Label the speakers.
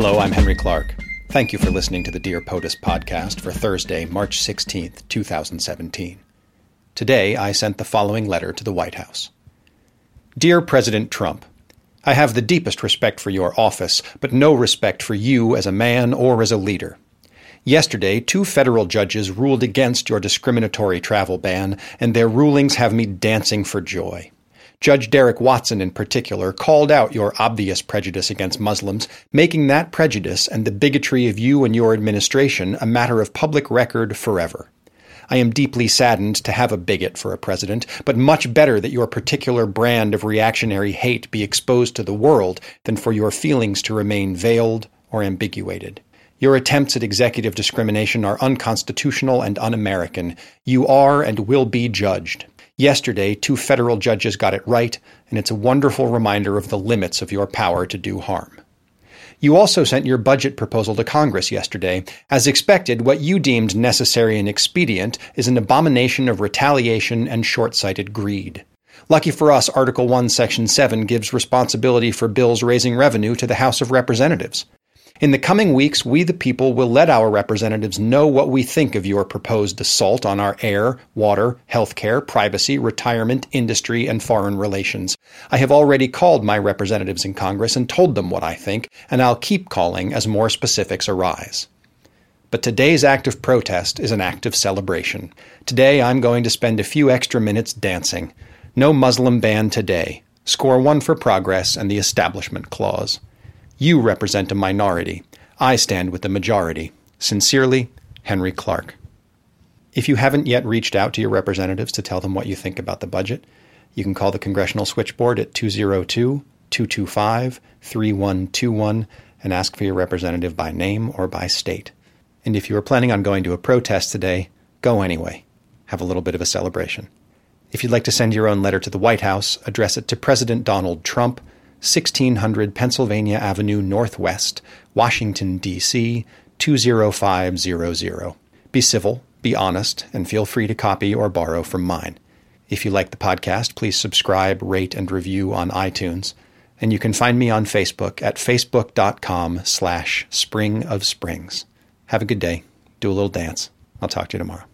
Speaker 1: Hello, I'm Henry Clark. Thank you for listening to the Dear POTUS podcast for Thursday, March 16th, 2017. Today, I sent the following letter to the White House Dear President Trump, I have the deepest respect for your office, but no respect for you as a man or as a leader. Yesterday, two federal judges ruled against your discriminatory travel ban, and their rulings have me dancing for joy. Judge Derrick Watson, in particular, called out your obvious prejudice against Muslims, making that prejudice and the bigotry of you and your administration a matter of public record forever. I am deeply saddened to have a bigot for a president, but much better that your particular brand of reactionary hate be exposed to the world than for your feelings to remain veiled or ambiguated. Your attempts at executive discrimination are unconstitutional and un American. You are and will be judged. Yesterday, two federal judges got it right, and it's a wonderful reminder of the limits of your power to do harm. You also sent your budget proposal to Congress yesterday. As expected, what you deemed necessary and expedient is an abomination of retaliation and short sighted greed. Lucky for us, Article 1, Section 7 gives responsibility for bills raising revenue to the House of Representatives. In the coming weeks, we the people will let our representatives know what we think of your proposed assault on our air, water, healthcare, privacy, retirement, industry, and foreign relations. I have already called my representatives in Congress and told them what I think, and I'll keep calling as more specifics arise. But today's act of protest is an act of celebration. Today I'm going to spend a few extra minutes dancing. No Muslim ban today. Score one for progress and the Establishment Clause. You represent a minority. I stand with the majority. Sincerely, Henry Clark. If you haven't yet reached out to your representatives to tell them what you think about the budget, you can call the Congressional Switchboard at 202 225 3121 and ask for your representative by name or by state. And if you are planning on going to a protest today, go anyway. Have a little bit of a celebration. If you'd like to send your own letter to the White House, address it to President Donald Trump, 1600 Pennsylvania Avenue Northwest, Washington, D.C. 20500. Be civil, be honest, and feel free to copy or borrow from mine. If you like the podcast, please subscribe, rate, and review on iTunes. And you can find me on Facebook at facebook.com slash spring of springs. Have a good day. Do a little dance. I'll talk to you tomorrow.